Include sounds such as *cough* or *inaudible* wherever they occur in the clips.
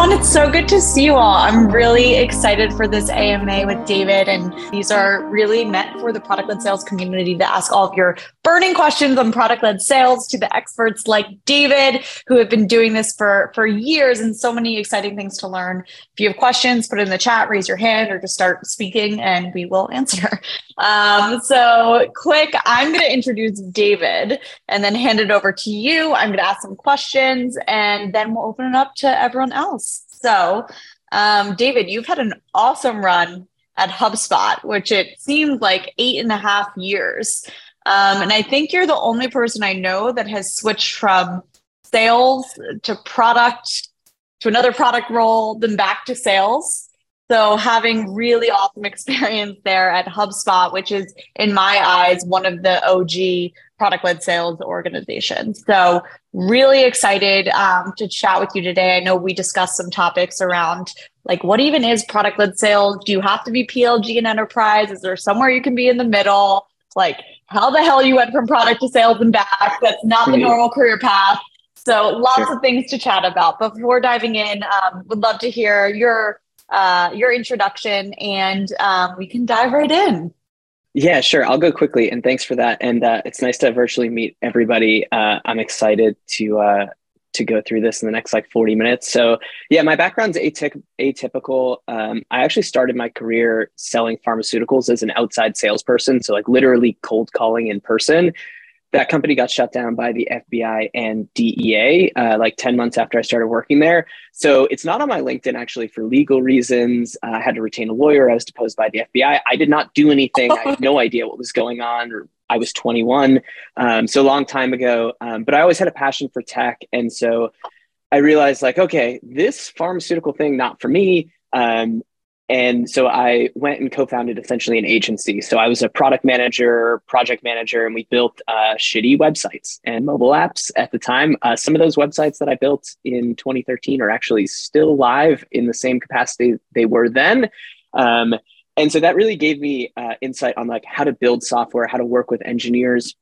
everyone. It's so good to see you all. I'm really excited for this AMA with David. And these are really meant for the product led sales community to ask all of your burning questions on product led sales to the experts like David, who have been doing this for, for years and so many exciting things to learn. If you have questions, put it in the chat, raise your hand, or just start speaking and we will *laughs* answer. Um, so, quick, I'm going to introduce David and then hand it over to you. I'm going to ask some questions and then we'll open it up to everyone else. So, um, David, you've had an awesome run at HubSpot, which it seems like eight and a half years. Um, and I think you're the only person I know that has switched from sales to product to another product role, then back to sales. So having really awesome *laughs* experience there at HubSpot, which is in my eyes one of the OG product led sales organization. So really excited um, to chat with you today. I know we discussed some topics around like what even is product led sales? Do you have to be PLG and enterprise? Is there somewhere you can be in the middle? Like how the hell you went from product to sales and back? That's not the normal career path. So lots sure. of things to chat about. Before diving in, um, would love to hear your uh, your introduction, and um, we can dive right in. Yeah, sure. I'll go quickly, and thanks for that. And uh, it's nice to virtually meet everybody. Uh, I'm excited to uh, to go through this in the next like 40 minutes. So, yeah, my background's aty- atypical. Um, I actually started my career selling pharmaceuticals as an outside salesperson, so like literally cold calling in person that company got shut down by the FBI and DEA uh, like 10 months after I started working there. So it's not on my LinkedIn actually for legal reasons. Uh, I had to retain a lawyer. I was deposed by the FBI. I did not do anything. I had no *laughs* idea what was going on. Or I was 21. Um, so a long time ago. Um, but I always had a passion for tech. And so I realized like, okay, this pharmaceutical thing, not for me. Um, and so I went and co-founded essentially an agency. So I was a product manager, project manager, and we built uh, shitty websites and mobile apps at the time. Uh, some of those websites that I built in 2013 are actually still live in the same capacity they were then. Um, and so that really gave me uh, insight on like how to build software, how to work with engineers,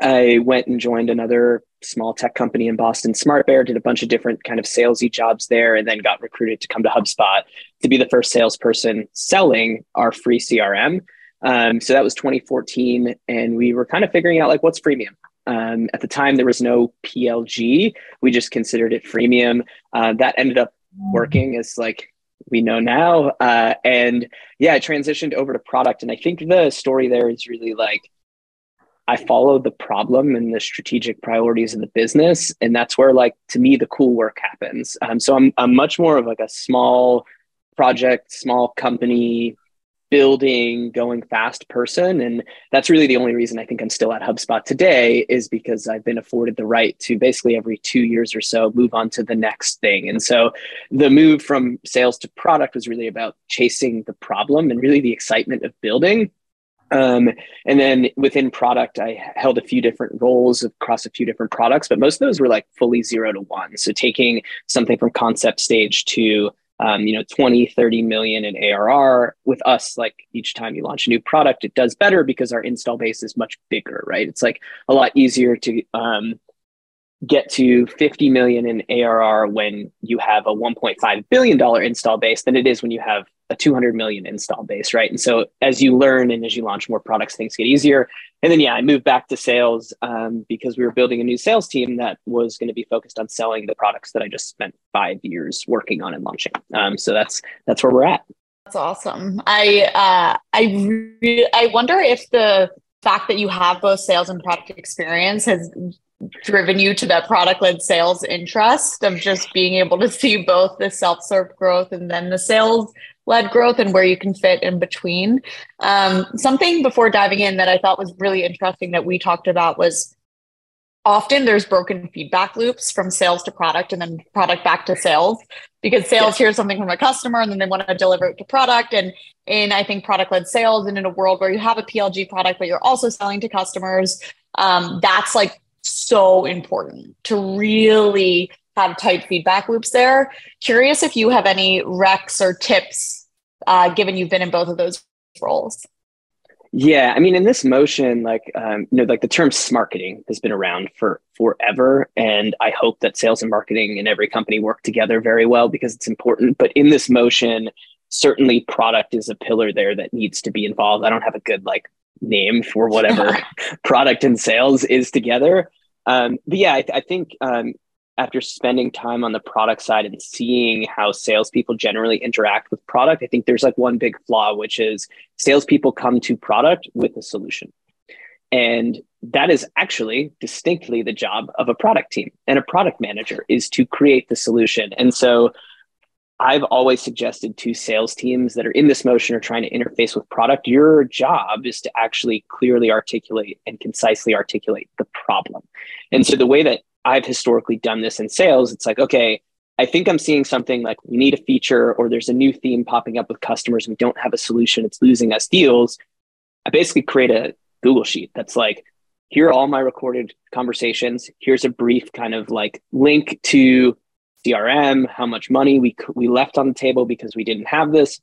I went and joined another small tech company in Boston, SmartBear, did a bunch of different kind of salesy jobs there, and then got recruited to come to HubSpot to be the first salesperson selling our free CRM. Um, so that was 2014, and we were kind of figuring out like what's freemium. Um, at the time, there was no PLG. We just considered it freemium. Uh, that ended up working as like we know now. Uh, and yeah, I transitioned over to product, and I think the story there is really like I follow the problem and the strategic priorities of the business. And that's where like to me the cool work happens. Um, so I'm I'm much more of like a small project, small company, building, going fast person. And that's really the only reason I think I'm still at HubSpot today is because I've been afforded the right to basically every two years or so move on to the next thing. And so the move from sales to product was really about chasing the problem and really the excitement of building um, and then within product, I held a few different roles across a few different products, but most of those were like fully zero to one. So taking something from concept stage to um, you know 20 30 million in arr with us like each time you launch a new product it does better because our install base is much bigger right it's like a lot easier to um, get to 50 million in ARR when you have a 1.5 billion dollar install base than it is when you have a 200 million install base, right? And so as you learn and as you launch more products, things get easier. And then yeah, I moved back to sales um, because we were building a new sales team that was going to be focused on selling the products that I just spent five years working on and launching. Um, so that's that's where we're at. That's awesome. I uh, I re- I wonder if the fact that you have both sales and product experience has driven you to that product led sales interest of just being able to see both the self serve growth and then the sales led growth and where you can fit in between. Um, something before diving in that I thought was really interesting that we talked about was often there's broken feedback loops from sales to product and then product back to sales because sales yeah. hears something from a customer and then they want to deliver it to product and in i think product led sales and in a world where you have a plg product but you're also selling to customers um, that's like so important to really have tight feedback loops there. Curious if you have any recs or tips, uh, given you've been in both of those roles. Yeah, I mean, in this motion, like um, you know, like the term marketing has been around for forever, and I hope that sales and marketing in every company work together very well because it's important. But in this motion, certainly product is a pillar there that needs to be involved. I don't have a good like name for whatever *laughs* product and sales is together. Um, but yeah, I, I think um, after spending time on the product side and seeing how salespeople generally interact with product, I think there's like one big flaw, which is salespeople come to product with a solution. And that is actually distinctly the job of a product team and a product manager is to create the solution. And so I've always suggested to sales teams that are in this motion or trying to interface with product, your job is to actually clearly articulate and concisely articulate the problem. And so the way that I've historically done this in sales. It's like, okay, I think I'm seeing something like we need a feature or there's a new theme popping up with customers. We don't have a solution. It's losing us deals. I basically create a Google sheet that's like, here are all my recorded conversations. Here's a brief kind of like link to CRM, how much money we we left on the table because we didn't have this,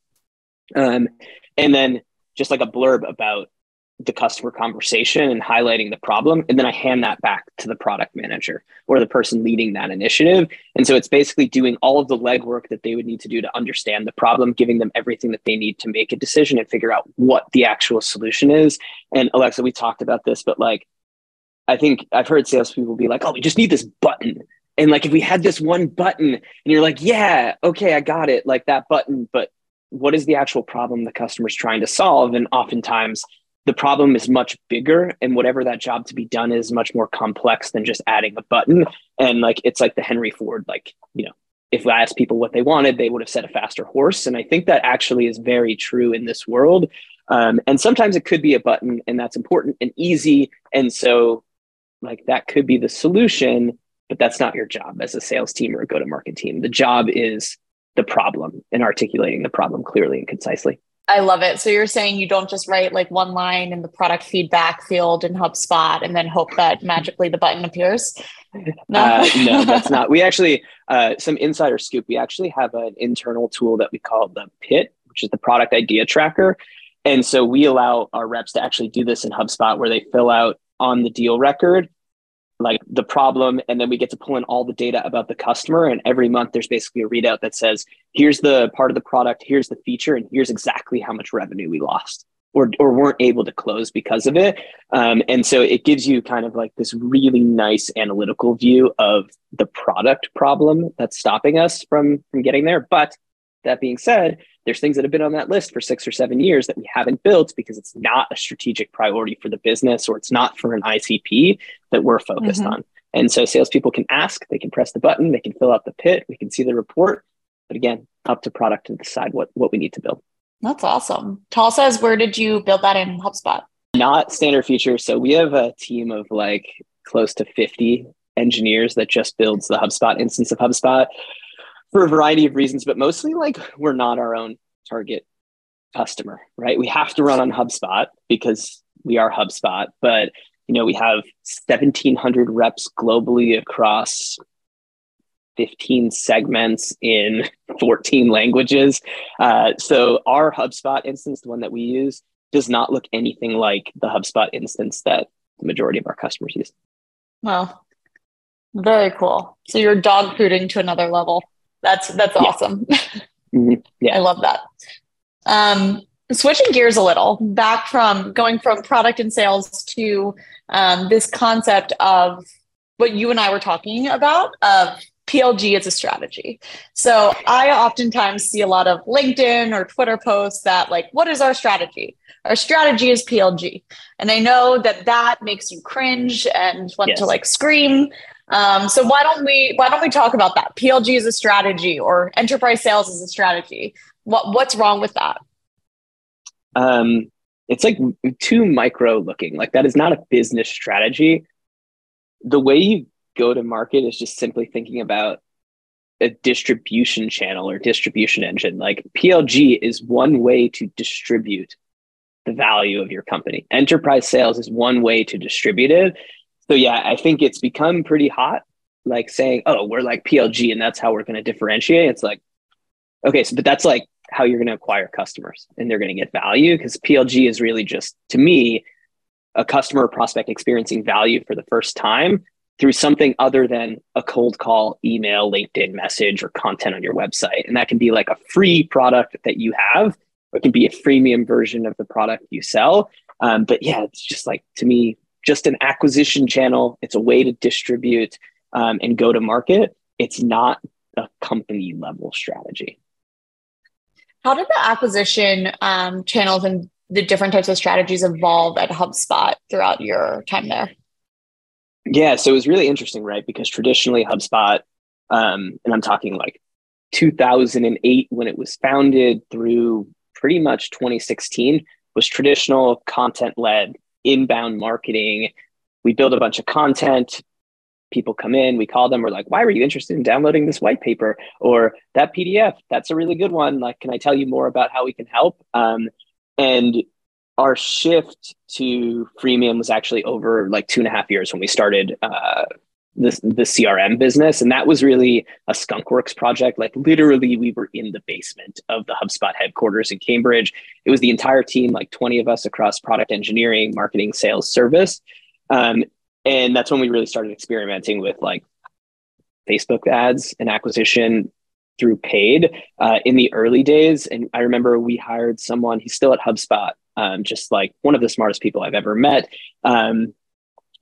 um, and then just like a blurb about the customer conversation and highlighting the problem. And then i hand that back to the product manager or the person leading that initiative. And so it's basically doing all of the legwork that they would need to do to understand the problem giving them everything that they need to make a decision and figure out what the actual solution is. And alexa we talked about this but like i think i've heard salespeople be like oh we just need this button and like if we had this one button and you're like yeah okay i got it like that button but what is the actual problem the customer's trying to solve? And oftentimes the problem is much bigger and whatever that job to be done is much more complex than just adding a button. And like it's like the henry ford like you know if i asked people what they wanted they would have said a faster horse. And i think that actually is very true in this world. Um, and sometimes it could be a button and that's important and easy. And so like that could be the solution but that's not your job as a sales team or a go to market team the job is the problem and articulating the problem clearly and concisely I love it. So you're saying you don't just write like one line in the product feedback field in HubSpot and then hope that magically the button appears? *laughs* No, uh, no, *laughs* that's not. We actually, uh, some insider scoop, we actually have an internal tool that we call the PIT, which is the product idea tracker. And so we allow our reps to actually do this in HubSpot where they fill out on the deal record like the problem and then we get to pull in all the data about the customer and every month there's basically a readout that says here's the part of the product here's the feature and here's exactly how much revenue we lost or, or weren't able to close because of it. Um, and so it gives you kind of like this really nice analytical view of the product problem that's stopping us from from getting there. But that being said there's things that have been on that list for six or seven years that we haven't built because it's not a strategic priority for the business or it's not for an ICP that we're focused mm-hmm. on. And so salespeople can ask, they can press the button, they can fill out the pit, we can see the report. But again, up to product to decide what, what we need to build. That's awesome. Tal says, where did you build that in HubSpot? Not standard feature. So we have a team of like close to 50 engineers that just builds the HubSpot instance of HubSpot for a variety of reasons, but mostly like we're not our own target customer, right? We have to run on HubSpot because we are HubSpot, but you know, we have 1700 reps globally across 15 segments in *laughs* 14 languages. Uh, so our HubSpot instance, the one that we use, does not look anything like the HubSpot instance that the majority of our customers use. Well, very cool. So you're dog fooding to another level. That's that's yeah. awesome. *laughs* Mm-hmm. Yeah, I love that. Um, switching gears a little, back from going from product and sales to um, this concept of what you and I were talking about of PLG as a strategy. So I oftentimes see a lot of LinkedIn or Twitter posts that like, what is our strategy? Our strategy is PLG. And I know that that makes you cringe and want yes. to like scream. Um, so why don't we why don't we talk about that? PLG is a strategy or enterprise sales is a strategy. What what's wrong with that? Um, it's like too micro looking. Like that is not a business strategy. The way you go to market is just simply thinking about a distribution channel or distribution engine. Like PLG is one way to distribute the value of your company. Enterprise sales is one way to distribute it so yeah, I think it's become pretty hot, like saying, "Oh, we're like PLG, and that's how we're going to differentiate." It's like, okay, so but that's like how you're going to acquire customers and they're going to get value because PLG is really just to me a customer prospect experiencing value for the first time through something other than a cold call, email, LinkedIn message, or content on your website. And that can be like a free product that you have, or it can be a freemium version of the product you sell. Um, but yeah, it's just like to me, just an acquisition channel. It's a way to distribute um, and go to market. It's not a company level strategy. How did the acquisition um, channels and the different types of strategies evolve at HubSpot throughout your time there? Yeah, so it was really interesting, right? Because traditionally HubSpot, um, and I'm talking like 2008 when it was founded through pretty much 2016, was traditional content led inbound marketing. We build a bunch of content. People come in, we call them, we're like, why were you interested in downloading this white paper or that PDF? That's a really good one. Like, can I tell you more about how we can help? Um, and our shift to freemium was actually over like two and a half years when we started uh, the, the CRM business. And that was really a skunkworks project. Like literally we were in the basement of the HubSpot headquarters in Cambridge. It was the entire team, like 20 of us across product engineering, marketing, sales, service. Um, and that's when we really started experimenting with like Facebook ads and acquisition through paid uh, in the early days. And I remember we hired someone, he's still at HubSpot, um, just like one of the smartest people I've ever met, um,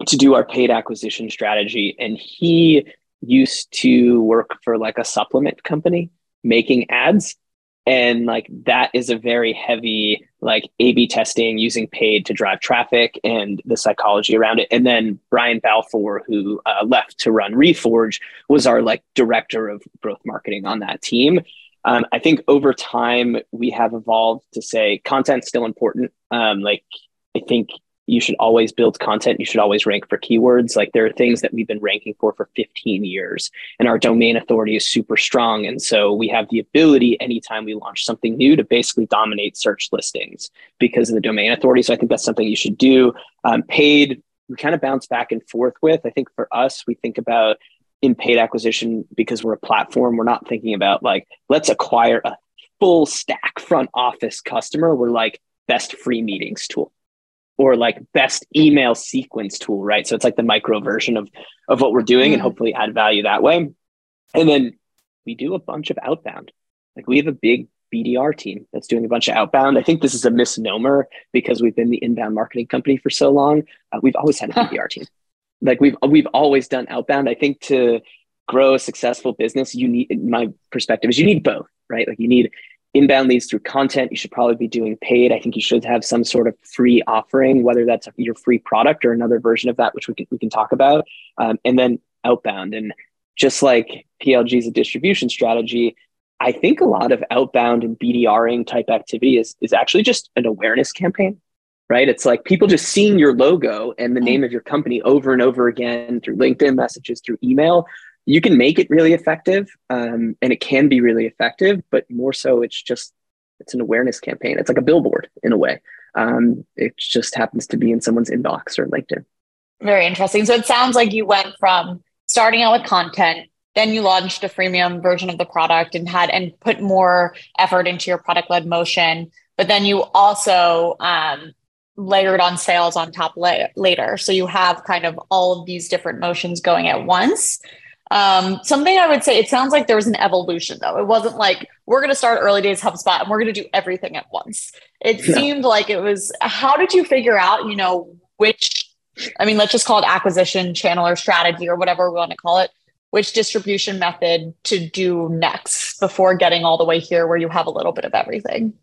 to do our paid acquisition strategy. And he used to work for like a supplement company making ads. And like that is a very heavy like a b testing using paid to drive traffic and the psychology around it. And then brian balfour who uh, left to run reforge was our like director of growth marketing on that team. Um, i think over time we have evolved to say content's still important. Um, like i think you should always build content. You should always rank for keywords. Like there are things that we've been ranking for for 15 years, and our domain authority is super strong. And so we have the ability anytime we launch something new to basically dominate search listings because of the domain authority. So I think that's something you should do. Um, paid, we kind of bounce back and forth with. I think for us, we think about in paid acquisition because we're a platform. We're not thinking about like, let's acquire a full stack front office customer. We're like, best free meetings tool or like best email sequence tool, right? So it's like the micro version of of what we're doing and hopefully add value that way. And then we do a bunch of outbound. Like we have a big BDR team that's doing a bunch of outbound. I think this is a misnomer because we've been the inbound marketing company for so long. Uh, we've always had a BDR team. Like we've we've always done outbound. I think to grow a successful business, you need in my perspective is you need both, right? Like you need inbound leads through content. You should probably be doing paid. I think you should have some sort of free offering whether that's your free product or another version of that which we can, we can talk about um, and then outbound. And just like plg is a distribution strategy i think a lot of outbound and bdring type activity is, is actually just an awareness campaign right? It's like people just seeing your logo and the name of your company over and over again through linkedin messages through email you can make it really effective um, and it can be really effective but more so it's just it's an awareness campaign. It's like a billboard in a way. Um, it just happens to be in someone's inbox or linkedin. Very interesting. So it sounds like you went from starting out with content then you launched a freemium version of the product and had and put more effort into your product led motion but then you also um, layered on sales on top la- later. So you have kind of all of these different motions going at once um, something I would say, it sounds like there was an evolution though. It wasn't like we're going to start early days HubSpot and we're going to do everything at once. It seemed like it was, how did you figure out, you know, which, I mean, let's just call it acquisition channel or strategy or whatever we want to call it, which distribution method to do next before getting all the way here where you have a little bit of everything?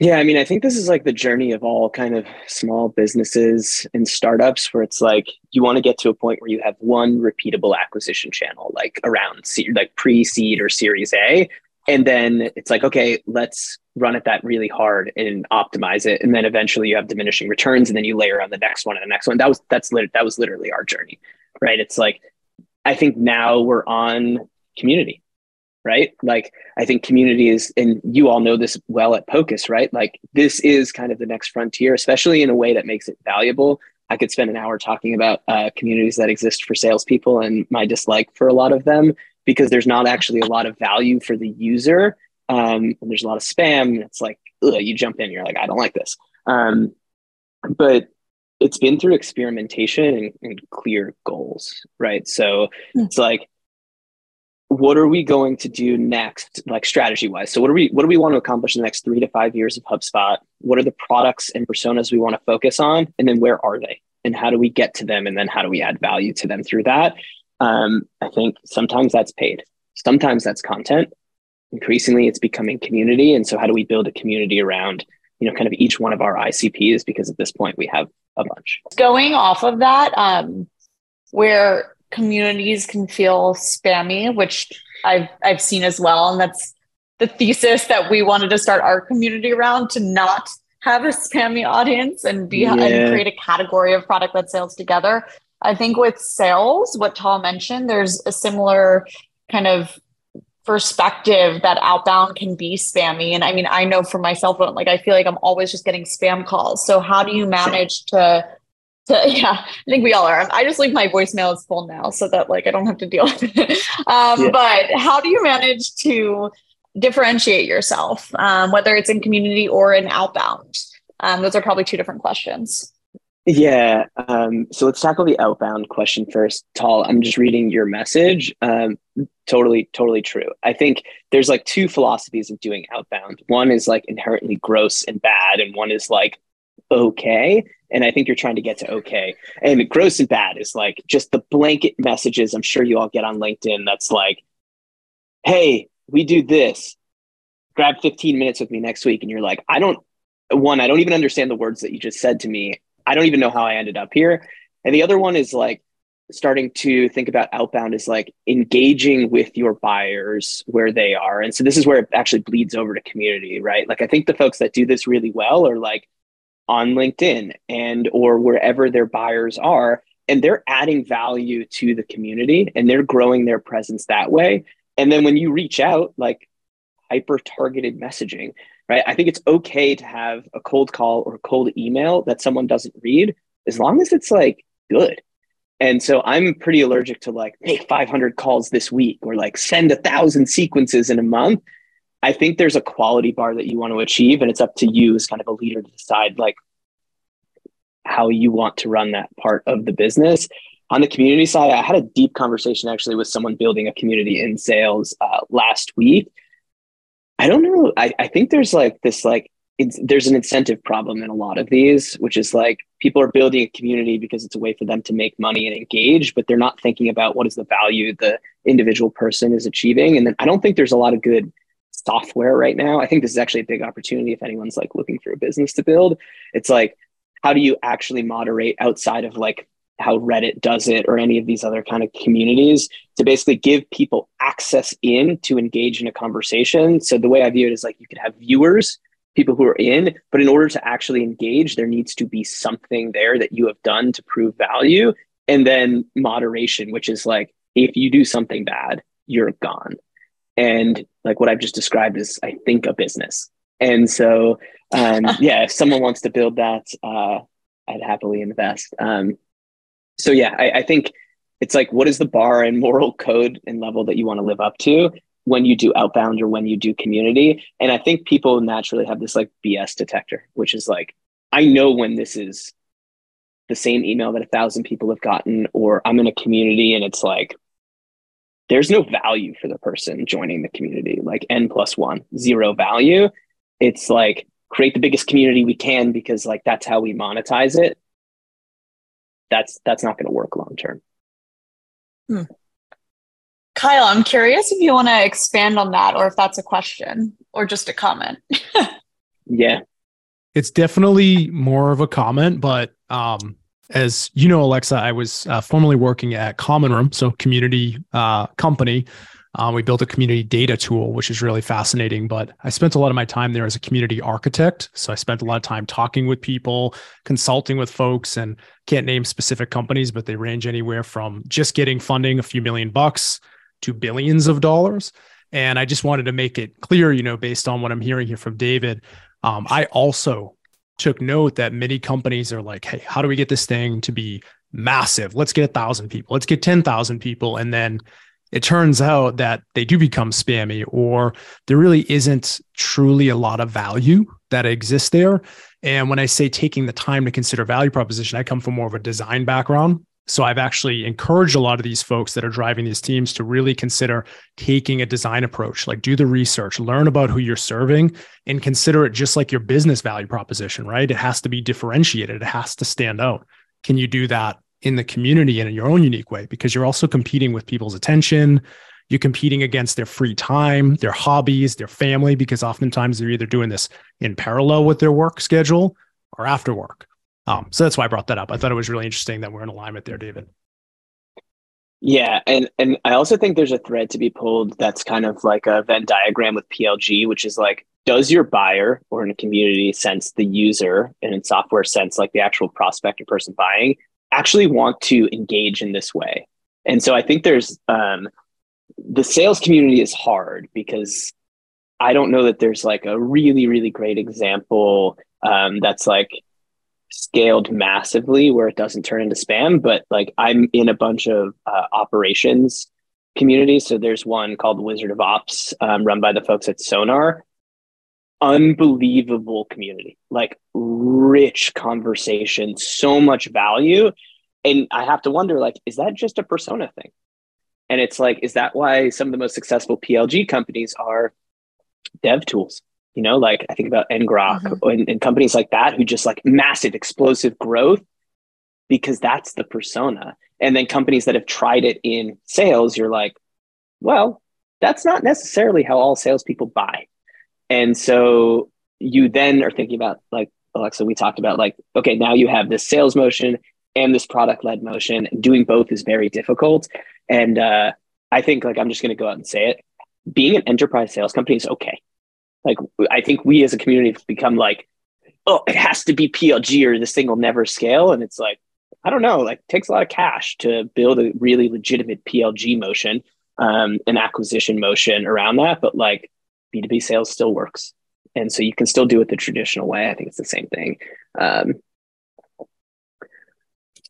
Yeah, I mean, I think this is like the journey of all kind of small businesses and startups where it's like you want to get to a point where you have one repeatable acquisition channel, like around like pre seed or series A. And then it's like, okay, let's run at that really hard and optimize it. And then eventually you have diminishing returns and then you layer on the next one and the next one. That was, that's lit- that was literally our journey, right? It's like, I think now we're on community right? Like I think community is, and you all know this well at POCUS, right? Like this is kind of the next frontier, especially in a way that makes it valuable. I could spend an hour talking about uh, communities that exist for salespeople and my dislike for a lot of them because there's not actually a lot of value for the user Um, and there's a lot of spam. It's like ugh, you jump in, you're like, I don't like this. Um, but it's been through experimentation and, and clear goals, right? So mm. it's like, what are we going to do next, like strategy wise? So what are we what do we want to accomplish in the next three to five years of HubSpot? What are the products and personas we want to focus on? And then where are they? And how do we get to them? And then how do we add value to them through that? Um, I think sometimes that's paid, sometimes that's content. Increasingly, it's becoming community. And so, how do we build a community around you know kind of each one of our ICPs? Because at this point, we have a bunch. Going off of that, um, where communities can feel spammy, which I've I've seen as well, and that's the thesis that we wanted to start our community around to not have a spammy audience and be yeah. and create a category of product led sales together. I think with sales, what Tal mentioned, there's a similar kind of perspective that outbound can be spammy. And I mean, I know for myself, like I feel like I'm always just getting spam calls. So how do you manage to *laughs* to, yeah, I think we all are. I just leave my voicemail as full now so that like I don't have to deal with it. *laughs* Um, yeah. But how do you manage to differentiate yourself, um, whether it's in community or in outbound? Um, those are probably two different questions. Yeah. Um, so let's tackle the outbound question first. Tal, I'm just reading your message. Um, totally, totally true. I think there's like two philosophies of doing outbound. One is like inherently gross and bad, and one is like okay. And I think you're trying to get to okay. And gross and bad is like just the blanket messages I'm sure you all get on LinkedIn that's like, hey, we do this. Grab 15 minutes with me next week. And you're like, I don't, one, I don't even understand the words that you just said to me. I don't even know how I ended up here. And the other one is like starting to think about outbound is like engaging with your buyers where they are. And so this is where it actually bleeds over to community, right? Like I think the folks that do this really well are like on LinkedIn and or wherever their buyers are and they're adding value to the community and they're growing their presence that way. And then when you reach out like hyper targeted messaging, right? I think it's okay to have a cold call or a cold email that someone doesn't read as long as it's like good. And so I'm pretty allergic to like make 500 calls this week or like send a thousand sequences in a month. I think there's a quality bar that you want to achieve, and it's up to you as kind of a leader to decide like how you want to run that part of the business. On the community side, I had a deep conversation actually with someone building a community in sales uh, last week I don't know. I, I think there's like this like there's an incentive problem in a lot of these, which is like people are building a community because it's a way for them to make money and engage, but they're not thinking about what is the value the individual person is achieving. And then I don't think there's a lot of good software right now. I think this is actually a big opportunity if anyone's like looking for a business to build. It's like, how do you actually moderate outside of like how Reddit does it or any of these other kind of communities to basically give people access in to engage in a conversation. So the way I view it is like you could have viewers, people who are in, but in order to actually engage, there needs to be something there that you have done to prove value. And then moderation, which is like if you do something bad, you're gone. And like what I've just described is, I think, a business. And so, um, *laughs* yeah, if someone wants to build that, uh, I'd happily invest. Um, so yeah, I, I think it's like what is the bar and moral code and level that you want to live up to when you do outbound or when you do community. And I think people naturally have this like BS detector, which is like, I know when this is the same email that a thousand people have gotten, or I'm in a community and it's like, there's no value for the person joining the community, like N plus one, zero value. It's like create the biggest community we can because like that's how we monetize it that's that's not going to work long term. Hmm. Kyle, I'm curious if you want to expand on that or if that's a question or just a comment. *laughs* yeah. It's definitely more of a comment, but um, as you know, Alexa, I was uh, formerly working at Common Room, so community uh, company um, we built a community data tool, which is really fascinating. But I spent a lot of my time there as a community architect. So I spent a lot of time talking with people, consulting with folks, and can't name specific companies, but they range anywhere from just getting funding a few million bucks to billions of dollars. And I just wanted to make it clear, you know, based on what I'm hearing here from David, um, I also took note that many companies are like, hey, how do we get this thing to be massive? Let's get a thousand people, let's get 10,000 people. And then it turns out that they do become spammy or there really isn't truly a lot of value that exists there. And when I say taking the time to consider value proposition, I come from more of a design background. So I've actually encouraged a lot of these folks that are driving these teams to really consider taking a design approach, like do the research, learn about who you're serving, and consider it just like your business value proposition, right? It has to be differentiated, it has to stand out. Can you do that in the community and in your own unique way? Because you're also competing with people's attention. You're competing against their free time, their hobbies, their family, because oftentimes they're either doing this in parallel with their work schedule or after work. Um, so that's why I brought that up. I thought it was really interesting that we're in alignment there, David. Yeah, and and I also think there's a thread to be pulled that's kind of like a Venn diagram with PLG, which is like, does your buyer or in a community sense, the user, and in software sense, like the actual prospect or person buying, actually want to engage in this way? And so I think there's um, the sales community is hard because I don't know that there's like a really really great example um, that's like scaled massively where it doesn't turn into spam but like i'm in a bunch of uh, operations communities. So there's one called wizard of ops um, run by the folks at sonar. Unbelievable community like rich conversation so much value. And i have to wonder like is that just a persona thing? And it's like is that why some of the most successful plg companies are dev tools you know, like I think about ngrok mm-hmm. and, and companies like that who just like massive explosive growth because that's the persona. And then companies that have tried it in sales, you're like, well, that's not necessarily how all salespeople buy. And so you then are thinking about like Alexa, we talked about like, okay, now you have this sales motion and this product led motion. Doing both is very difficult. And uh, I think like I'm just going to go out and say it. Being an enterprise sales company is okay. Like I think we as a community have become like, oh, it has to be PLG or this thing will never scale. And it's like, I don't know, like takes a lot of cash to build a really legitimate PLG motion, um, an acquisition motion around that. But like B2B sales still works. And so you can still do it the traditional way. I think it's the same thing. Um,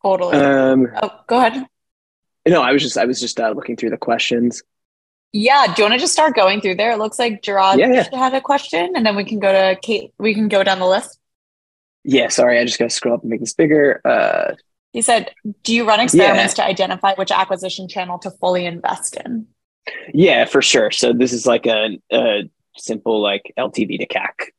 totally. Um, oh, go ahead. No, I was just I was just uh, looking through the questions. Yeah. Do you want to just start going through there? It looks like Gerard yeah, yeah. had a question, and then we can go to Kate. We can go down the list. Yeah. Sorry, I just got to scroll up and make this bigger. Uh, he said, "Do you run experiments yeah. to identify which acquisition channel to fully invest in?" Yeah, for sure. So this is like a, a simple like LTV to CAC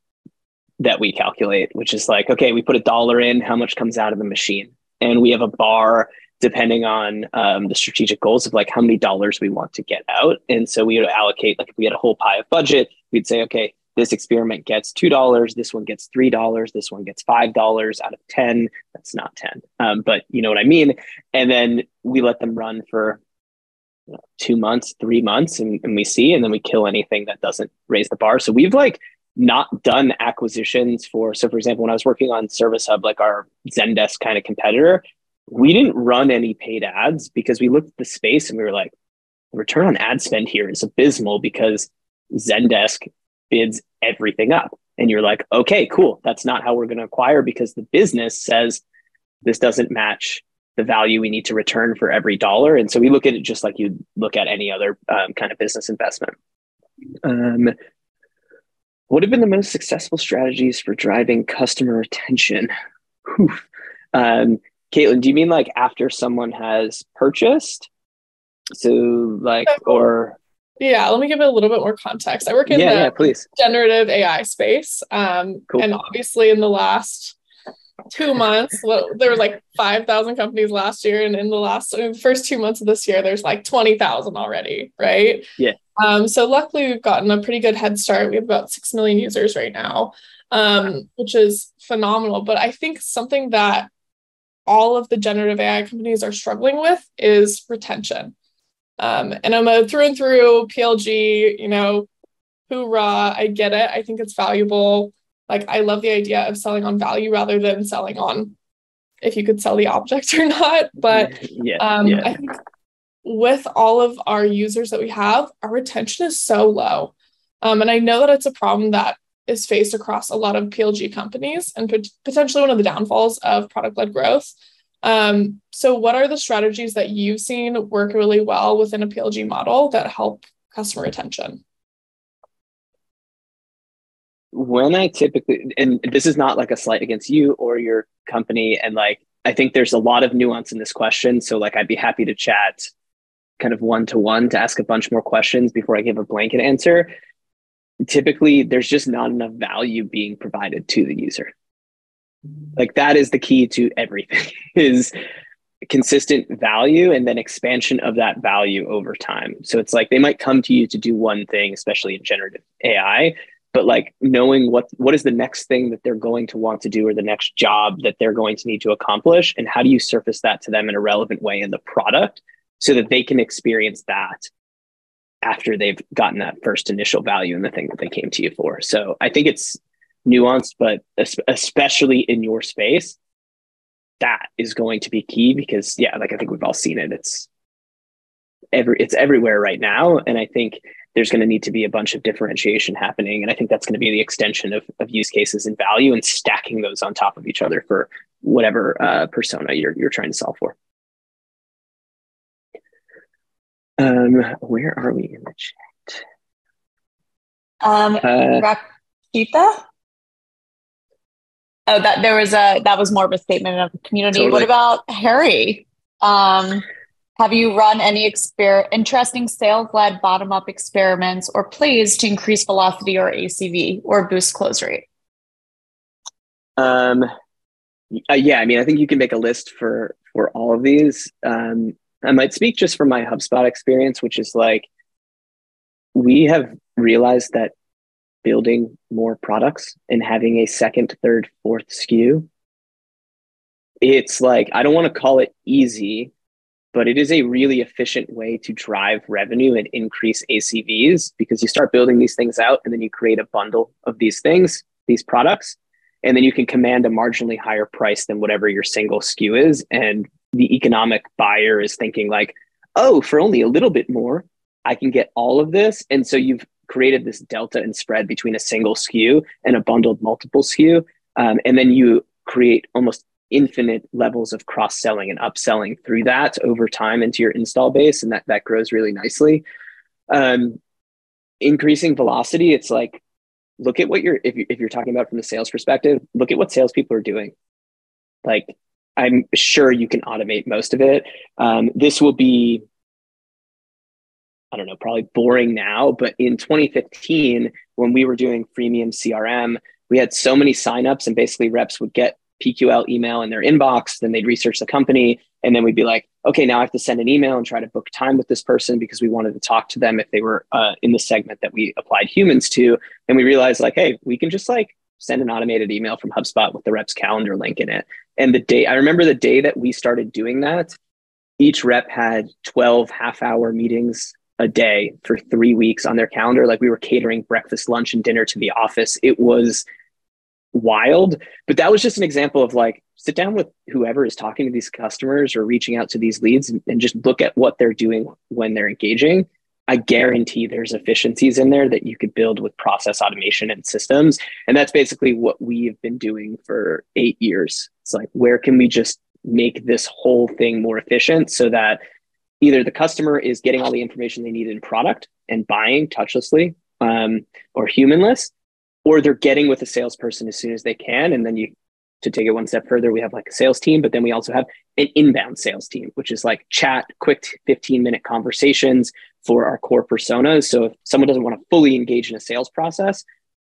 that we calculate, which is like, okay, we put a dollar in, how much comes out of the machine, and we have a bar depending on um, the strategic goals of like how many dollars we want to get out. And so we would allocate, like if we had a whole pie of budget, we'd say, okay, this experiment gets $2, this one gets $3, this one gets $5 out of 10. That's not 10, um, but you know what I mean? And then we let them run for you know, two months, three months, and, and we see, and then we kill anything that doesn't raise the bar. So we've like not done acquisitions for, so for example, when I was working on Service Hub, like our Zendesk kind of competitor, we didn't run any paid ads because we looked at the space and we were like, the return on ad spend here is abysmal because Zendesk bids everything up. And you're like, okay, cool. That's not how we're going to acquire because the business says this doesn't match the value we need to return for every dollar. And so we look at it just like you look at any other um, kind of business investment. Um, what have been the most successful strategies for driving customer retention? Um, Caitlin, do you mean like after someone has purchased? So like or yeah, let me give it a little bit more context. I work in yeah, the yeah, please. generative AI space. Um, cool. and obviously in the last two months, well, there were like 5,000 companies last year. And in the last the first two months of this year, there's like 20,000 already. Right. Yeah. Um, so luckily we've gotten a pretty good head start. We have about 6 million users right now, um, which is phenomenal. But I think something that all of the generative AI companies are struggling with is retention. Um, and I'm a through and through PLG, you know, hoorah, I get it. I think it's valuable. Like, I love the idea of selling on value rather than selling on if you could sell the object *laughs* or not. But yeah, um, yeah. I think with all of our users that we have, our retention is so low. Um, and I know that it's a problem that is faced across a lot of PLG companies and potentially one of the downfalls of product led growth. Um, so, what are the strategies that you've seen work really well within a PLG model that help customer retention? When I typically, and this is not like a slight against you or your company, and like I think there's a lot of nuance in this question. So, like, I'd be happy to chat kind of one to one to ask a bunch more questions before I give a blanket answer. Typically, there's just not enough value being provided to the user. Like that is the key to everything *laughs* is consistent value and then expansion of that value over time. So it's like they might come to you to do one thing, especially in generative AI, but like knowing what what is the next thing that they're going to want to do or the next job that they're going to need to accomplish and how do you surface that to them in a relevant way in the product so that they can experience that after they've gotten that first initial value in the thing that they came to you for. So I think it's nuanced, but especially in your space, that is going to be key because yeah, like I think we've all seen it. It's every it's everywhere right now. And I think there's going to need to be a bunch of differentiation happening. And I think that's going to be the extension of, of use cases and value and stacking those on top of each other for whatever uh, persona you're, you're trying to solve for. Um, where are we in the chat? Um, uh, Rakita? Oh, that there was a that was more of a statement of the community. Totally. What about Harry? Um, have you run any exper- interesting sales led bottom up experiments or plays to increase velocity or ACV or boost close rate? Um, uh, yeah, I mean, I think you can make a list for for all of these. Um, I might speak just from my HubSpot experience, which is like we have realized that building more products and having a second, third, fourth SKU, it's like, I don't want to call it easy, but it is a really efficient way to drive revenue and increase ACVs because you start building these things out and then you create a bundle of these things, these products, and then you can command a marginally higher price than whatever your single SKU is. And the economic buyer is thinking, like, oh, for only a little bit more, I can get all of this. And so you've created this delta and spread between a single SKU and a bundled multiple SKU. Um, and then you create almost infinite levels of cross selling and upselling through that over time into your install base. And that, that grows really nicely. Um, increasing velocity, it's like, look at what you're, if, you, if you're talking about from the sales perspective, look at what salespeople are doing. Like, I'm sure you can automate most of it. Um, this will be I don't know, probably boring now, but in 2015, when we were doing freemium CRM, we had so many signups, and basically reps would get PQL email in their inbox, then they'd research the company, and then we'd be like, okay, now I have to send an email and try to book time with this person because we wanted to talk to them if they were uh, in the segment that we applied humans to. And we realized, like, hey, we can just like send an automated email from HubSpot with the rep's calendar link in it. And the day I remember the day that we started doing that, each rep had 12 half hour meetings a day for three weeks on their calendar. Like we were catering breakfast, lunch, and dinner to the office. It was wild. But that was just an example of like, sit down with whoever is talking to these customers or reaching out to these leads and, and just look at what they're doing when they're engaging. I guarantee there's efficiencies in there that you could build with process automation and systems. And that's basically what we've been doing for eight years. It's like, where can we just make this whole thing more efficient so that either the customer is getting all the information they need in product and buying touchlessly um, or humanless, or they're getting with a salesperson as soon as they can. And then you, to take it one step further, we have like a sales team, but then we also have an inbound sales team, which is like chat, quick 15 minute conversations for our core personas. So if someone doesn't want to fully engage in a sales process,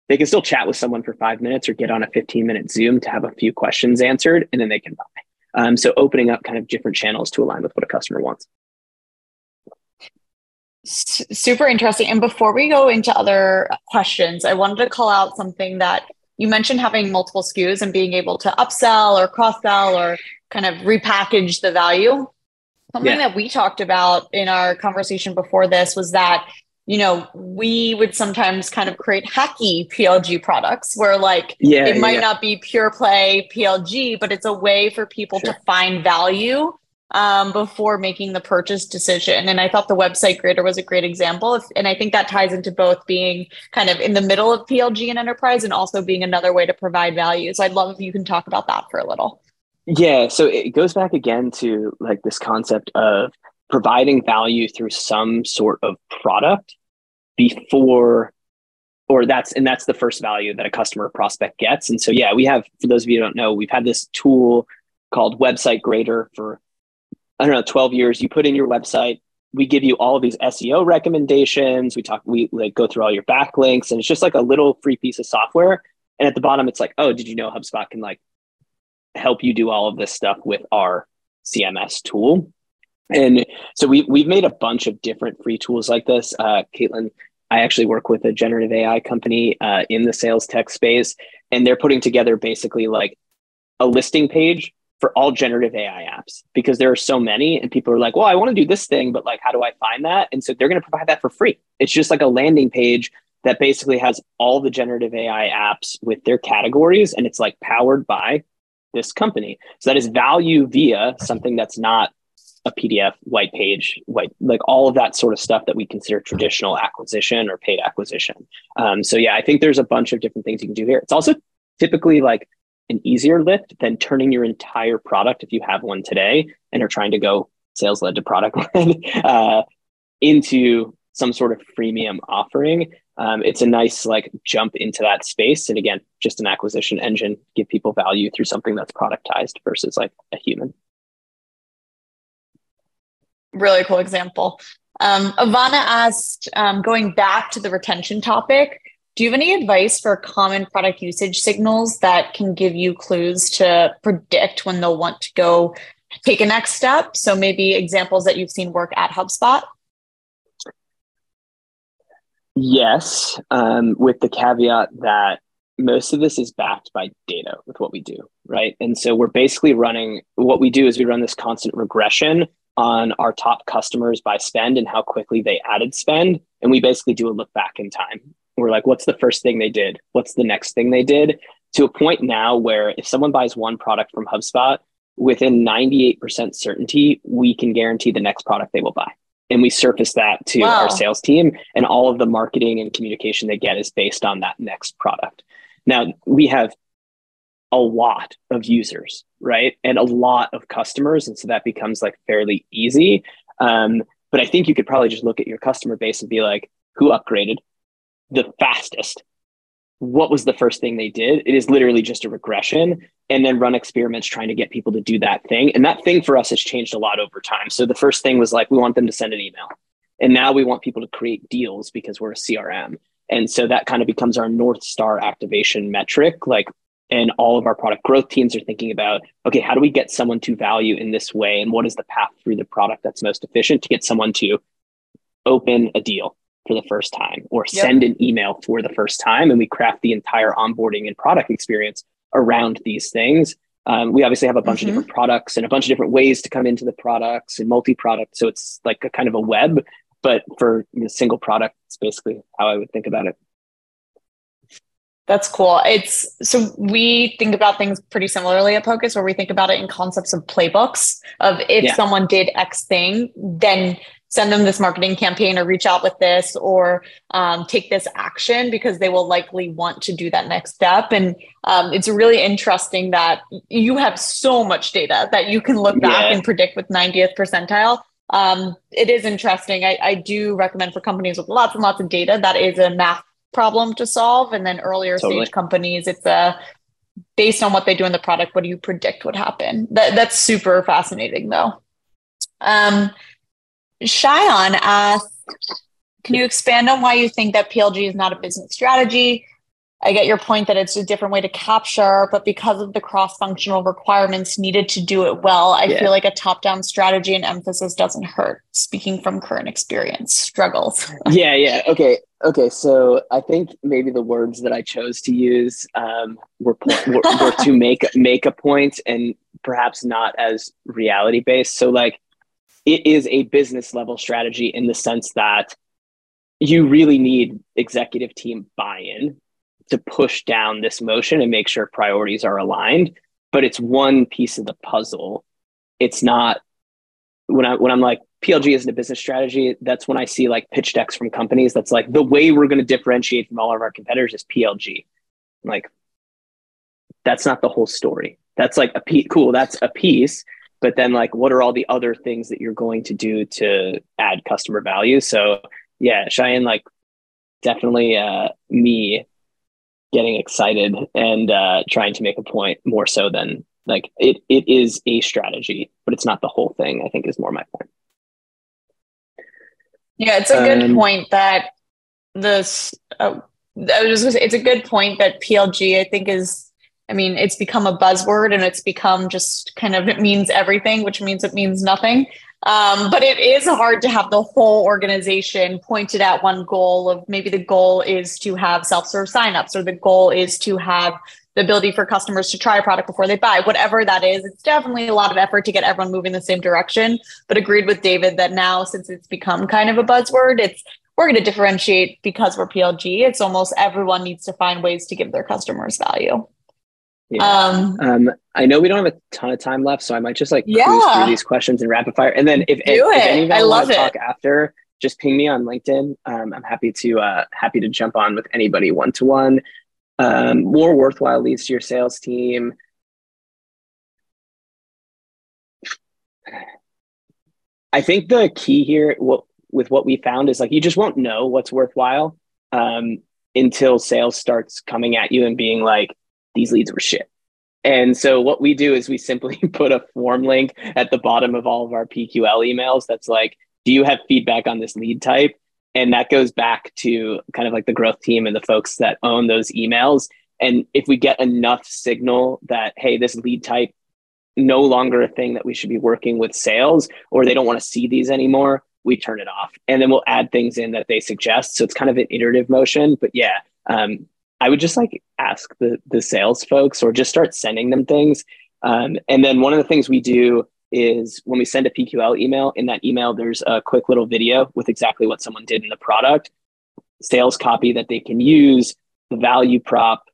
they can still chat with someone for five minutes or get on a 15 minute Zoom to have a few questions answered, and then they can buy. Um, so opening up kind of different channels to align with what a customer wants super interesting. And before we go into other questions, I wanted to call out something that you mentioned having multiple SKUs and being able to upsell or cross sell or kind of repackage the value. Something yeah. that we talked about in our conversation before this was that, you know, we would sometimes kind of create hacky PLG products where like yeah, it might yeah. not be pure play PLG, but it's a way for people sure. to find value um, before making the purchase decision. And I thought the website grader was a great example. And I think that ties into both being kind of in the middle of PLG and enterprise and also being another way to provide value. So I'd love if you can talk about that for a little. Yeah, so it goes back again to like this concept of providing value through some sort of product before or that's and that's the first value that a customer prospect gets. And so yeah, we have for those of you who don't know, we've had this tool called Website Grader for I don't know 12 years. You put in your website, we give you all of these SEO recommendations. We talk, we like go through all your backlinks, and it's just like a little free piece of software. And at the bottom, it's like, oh, did you know HubSpot can like help you do all of this stuff with our CMS tool? And so we we've made a bunch of different free tools like this. Uh, Caitlin, I actually work with a generative AI company uh, in the sales tech space, and they're putting together basically like a listing page for all generative AI apps because there are so many and people are like, well, I want to do this thing, but like, how do I find that? And so they're going to provide that for free. It's just like a landing page that basically has all the generative AI apps with their categories and it's like powered by this company. So that is value via something that's not a PDF, white page, white, like all of that sort of stuff that we consider traditional acquisition or paid acquisition. Um, so yeah, I think there's a bunch of different things you can do here. It's also typically like an easier lift than turning your entire product, if you have one today and are trying to go sales led to product led, *laughs* uh, into some sort of freemium offering. Um, it's a nice like jump into that space. And again, just an acquisition engine, give people value through something that's productized versus like a human. Really cool example. Um, Ivana asked, um, going back to the retention topic, do you have any advice for common product usage signals that can give you clues to predict when they'll want to go take a next step? So maybe examples that you've seen work at HubSpot? Yes, um, with the caveat that most of this is backed by data with what we do, right? And so we're basically running what we do is we run this constant regression on our top customers by spend and how quickly they added spend. And we basically do a look back in time we're like, what's the first thing they did? What's the next thing they did? To a point now where if someone buys one product from HubSpot, within 98% certainty, we can guarantee the next product they will buy. And we surface that to wow. our sales team, and all of the marketing and communication they get is based on that next product. Now, we have a lot of users, right? And a lot of customers. And so that becomes like fairly easy. Um, but I think you could probably just look at your customer base and be like, who upgraded? the fastest. What was the first thing they did? It is literally just a regression and then run experiments trying to get people to do that thing. And that thing for us has changed a lot over time. So the first thing was like, we want them to send an email. And now we want people to create deals because we're a CRM. And so that kind of becomes our North Star activation metric. Like, and all of our product growth teams are thinking about okay, how do we get someone to value in this way? And what is the path through the product that's most efficient to get someone to open a deal for the first time or yep. send an email for the first time. And we craft the entire onboarding and product experience around these things. Um, we obviously have a bunch mm-hmm. of different products and a bunch of different ways to come into the products and multi-product. So it's like a kind of a web, but for a single product, it's basically how I would think about it. That's cool. It's so we think about things pretty similarly at Pocus, where we think about it in concepts of playbooks of if yeah. someone did X thing, then send them this marketing campaign or reach out with this or um, take this action because they will likely want to do that next step. And um, it's really interesting that you have so much data that you can look back yeah. and predict with 90th percentile. Um, it is interesting. I, I, do recommend for companies with lots and lots of data that is a math problem to solve. And then earlier totally. stage companies, it's a based on what they do in the product, what do you predict would happen? That, that's super fascinating though. Um, Cheyenne asked, can you expand on why you think that PLG is not a business strategy? I get your point that it's a different way to capture, but because of the cross functional requirements needed to do it well, I yeah. feel like a top down strategy and emphasis doesn't hurt. Speaking from current experience, struggles. *laughs* yeah, yeah. Okay. Okay. So I think maybe the words that I chose to use um, were, were, were to *laughs* make, make a point and perhaps not as reality based. So, like, it is a business level strategy in the sense that you really need executive team buy-in to push down this motion and make sure priorities are aligned. But it's one piece of the puzzle. It's not when i when i'm like plg isn't a business strategy that's when i see like pitch decks from companies that's like the way we're going to differentiate from all of our competitors is plg like that's not the whole story. That's like a piece cool that's a piece but then like what are all the other things that you're going to do to add customer value? So yeah cheyenne like definitely uh me getting excited and uh trying to make a point more so than like it it is a strategy but it's not the whole thing i think is more my point. Yeah it's a good um, point that this uh, I was just say, it's a good point that PLG I think is I mean, it's become a buzzword and it's become just kind of, it means everything, which means it means nothing. Um, but it is hard to have the whole organization pointed at one goal of maybe the goal is to have self-serve signups or the goal is to have the ability for customers to try a product before they buy, whatever that is. It's definitely a lot of effort to get everyone moving the same direction. But agreed with David that now, since it's become kind of a buzzword, it's we're going to differentiate because we're PLG. It's almost everyone needs to find ways to give their customers value. Yeah. Um, um, I know we don't have a ton of time left, so I might just like yeah. cruise through these questions in rapid fire. And then if, if, if any of you want to talk after, just ping me on LinkedIn. Um, I'm happy to uh, happy to jump on with anybody one to one. More worthwhile leads to your sales team. I think the key here, what with what we found is like you just won't know what's worthwhile um, until sales starts coming at you and being like, these leads were shit. And so what we do is we simply *laughs* put a form link at the bottom of all of our PQL emails that's like, do you have feedback on this lead type? And that goes back to kind of like the growth team and the folks that own those emails. And if we get enough signal that, hey, this lead type no longer a thing that we should be working with sales, or they don't want to see these anymore, we turn it off. And then we'll add things in that they suggest. So it's kind of an iterative motion. But yeah, um, I would just like ask the the sales folks or just start sending them things. Um, and then one of the things we do is when we send a PQL email, in that email, there's a quick little video with exactly what someone did in the product, sales copy that they can use, the value prop,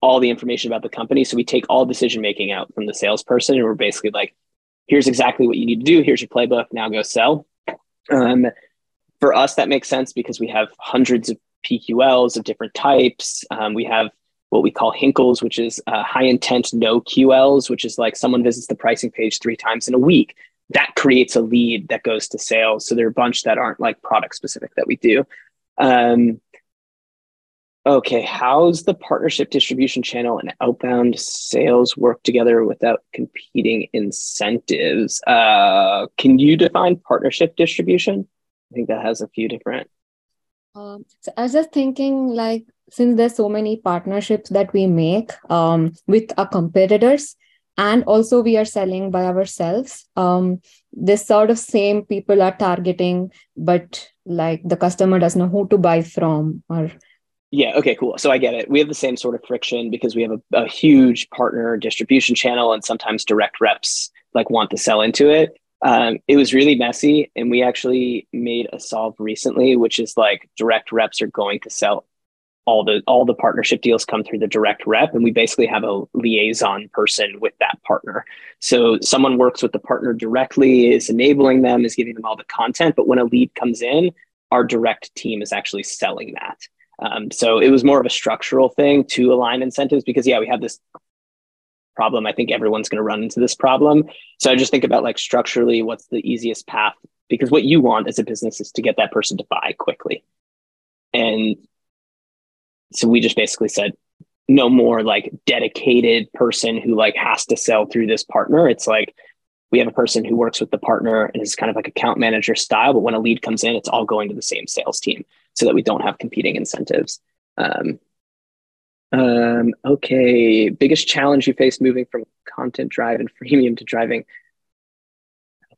all the information about the company. So we take all decision making out from the salesperson and we're basically like, here's exactly what you need to do. Here's your playbook. Now go sell. Um, for us, that makes sense because we have hundreds of PQLs of different types. Um, we have what we call Hinkles, which is uh, high intent no QLs, which is like someone visits the pricing page three times in a week. That creates a lead that goes to sales. So there are a bunch that aren't like product specific that we do. Um, okay, how's the partnership distribution channel and outbound sales work together without competing incentives? Uh, can you define partnership distribution? I think that has a few different um, so I was just thinking, like, since there's so many partnerships that we make um, with our competitors, and also we are selling by ourselves, um, this sort of same people are targeting, but like the customer doesn't know who to buy from or yeah. Okay. Cool. So I get it. We have the same sort of friction because we have a, a, huge partner distribution channel, and sometimes direct reps like want to sell into it. Um, it was really messy, and we actually made a solve recently, which is like direct reps are going to sell all the all the partnership deals come through the direct rep, and we basically have a liaison person with that partner. So someone works with the partner directly, is enabling them, is giving them all the content, but when a lead comes in, our direct team is actually selling that. Um, so it was more of a structural thing to align incentives because yeah, we have this problem. I think everyone's going to run into this problem. So I just think about like structurally, what's the easiest path? Because what you want as a business is to get that person to buy quickly. And so we just basically said, no more like dedicated person who like has to sell through this partner. It's like we have a person who works with the partner and is kind of like account manager style. But when a lead comes in, it's all going to the same sales team so that we don't have competing incentives. Um, um, okay, biggest challenge you faced moving from content drive and freemium to driving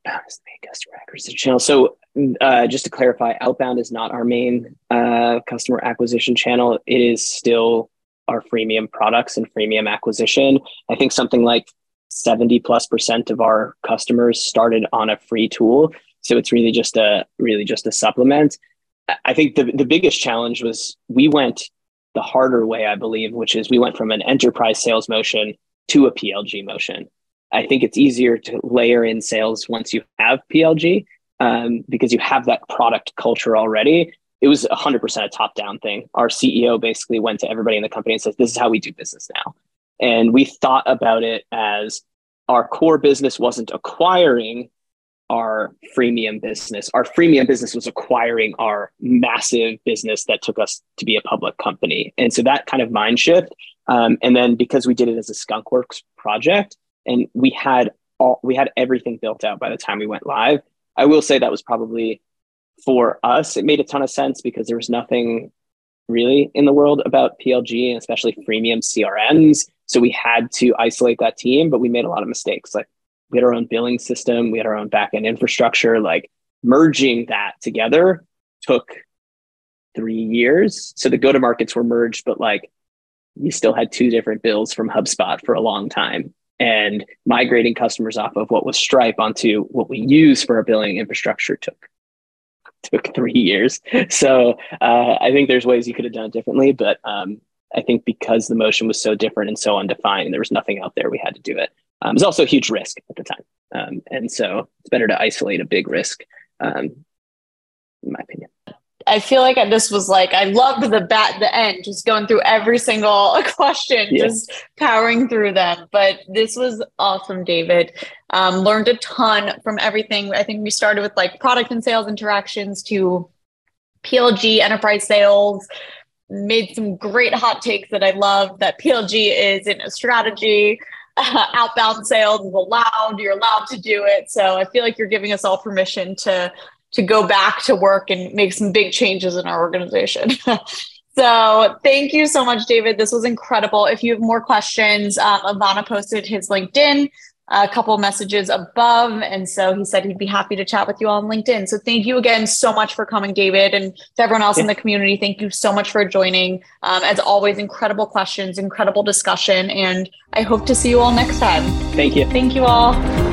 outbound is the main customer acquisition channel. So, uh, just to clarify, outbound is not our main uh, customer acquisition channel. It is still our freemium products and freemium acquisition. I think something like 70 plus percent of our customers started on a free tool. So it's really just a really just a supplement. I think the, the biggest challenge was we went the harder way, I believe, which is we went from an enterprise sales motion to a PLG motion. I think it's easier to layer in sales once you have PLG um, because you have that product culture already. It was 100% a top down thing. Our CEO basically went to everybody in the company and says, This is how we do business now. And we thought about it as our core business wasn't acquiring our freemium business. Our freemium business was acquiring our massive business that took us to be a public company. And so that kind of mind shift. Um, and then because we did it as a skunkworks project and we had all we had everything built out by the time we went live. I will say that was probably for us, it made a ton of sense because there was nothing really in the world about PLG and especially freemium CRMs. So we had to isolate that team, but we made a lot of mistakes. Like we had our own billing system, we had our own backend infrastructure. Like merging that together took three years. So the go to markets were merged, but like you still had two different bills from HubSpot for a long time. And migrating customers off of what was Stripe onto what we use for our billing infrastructure took took three years. So uh, I think there's ways you could have done it differently, but um, I think because the motion was so different and so undefined, there was nothing out there. We had to do it. Um, also a huge risk at the time, um, and so it's better to isolate a big risk, um, in my opinion. I feel like this was like I loved the bat the end, just going through every single *laughs* question, yeah. just powering through them. But this was awesome, David. Um, learned a ton from everything. I think we started with like product and sales interactions to PLG enterprise sales. Made some great hot takes that I love. That PLG is in a strategy. Uh, *laughs* outbound sales is allowed. You're allowed to do it. So I feel like you're giving us all permission to to go back to work and make some big changes in our organization. *laughs* so thank you so much, David. This was incredible. If you have more questions, um, Ivana posted his LinkedIn a couple messages above. And so he said he'd be happy to chat with you all on LinkedIn. So thank you again so much for coming, David. And to everyone else yeah. in the community, thank you so much for joining. Um, as always, incredible questions, incredible discussion. And I hope to see you all next time. Thank you. Thank you all.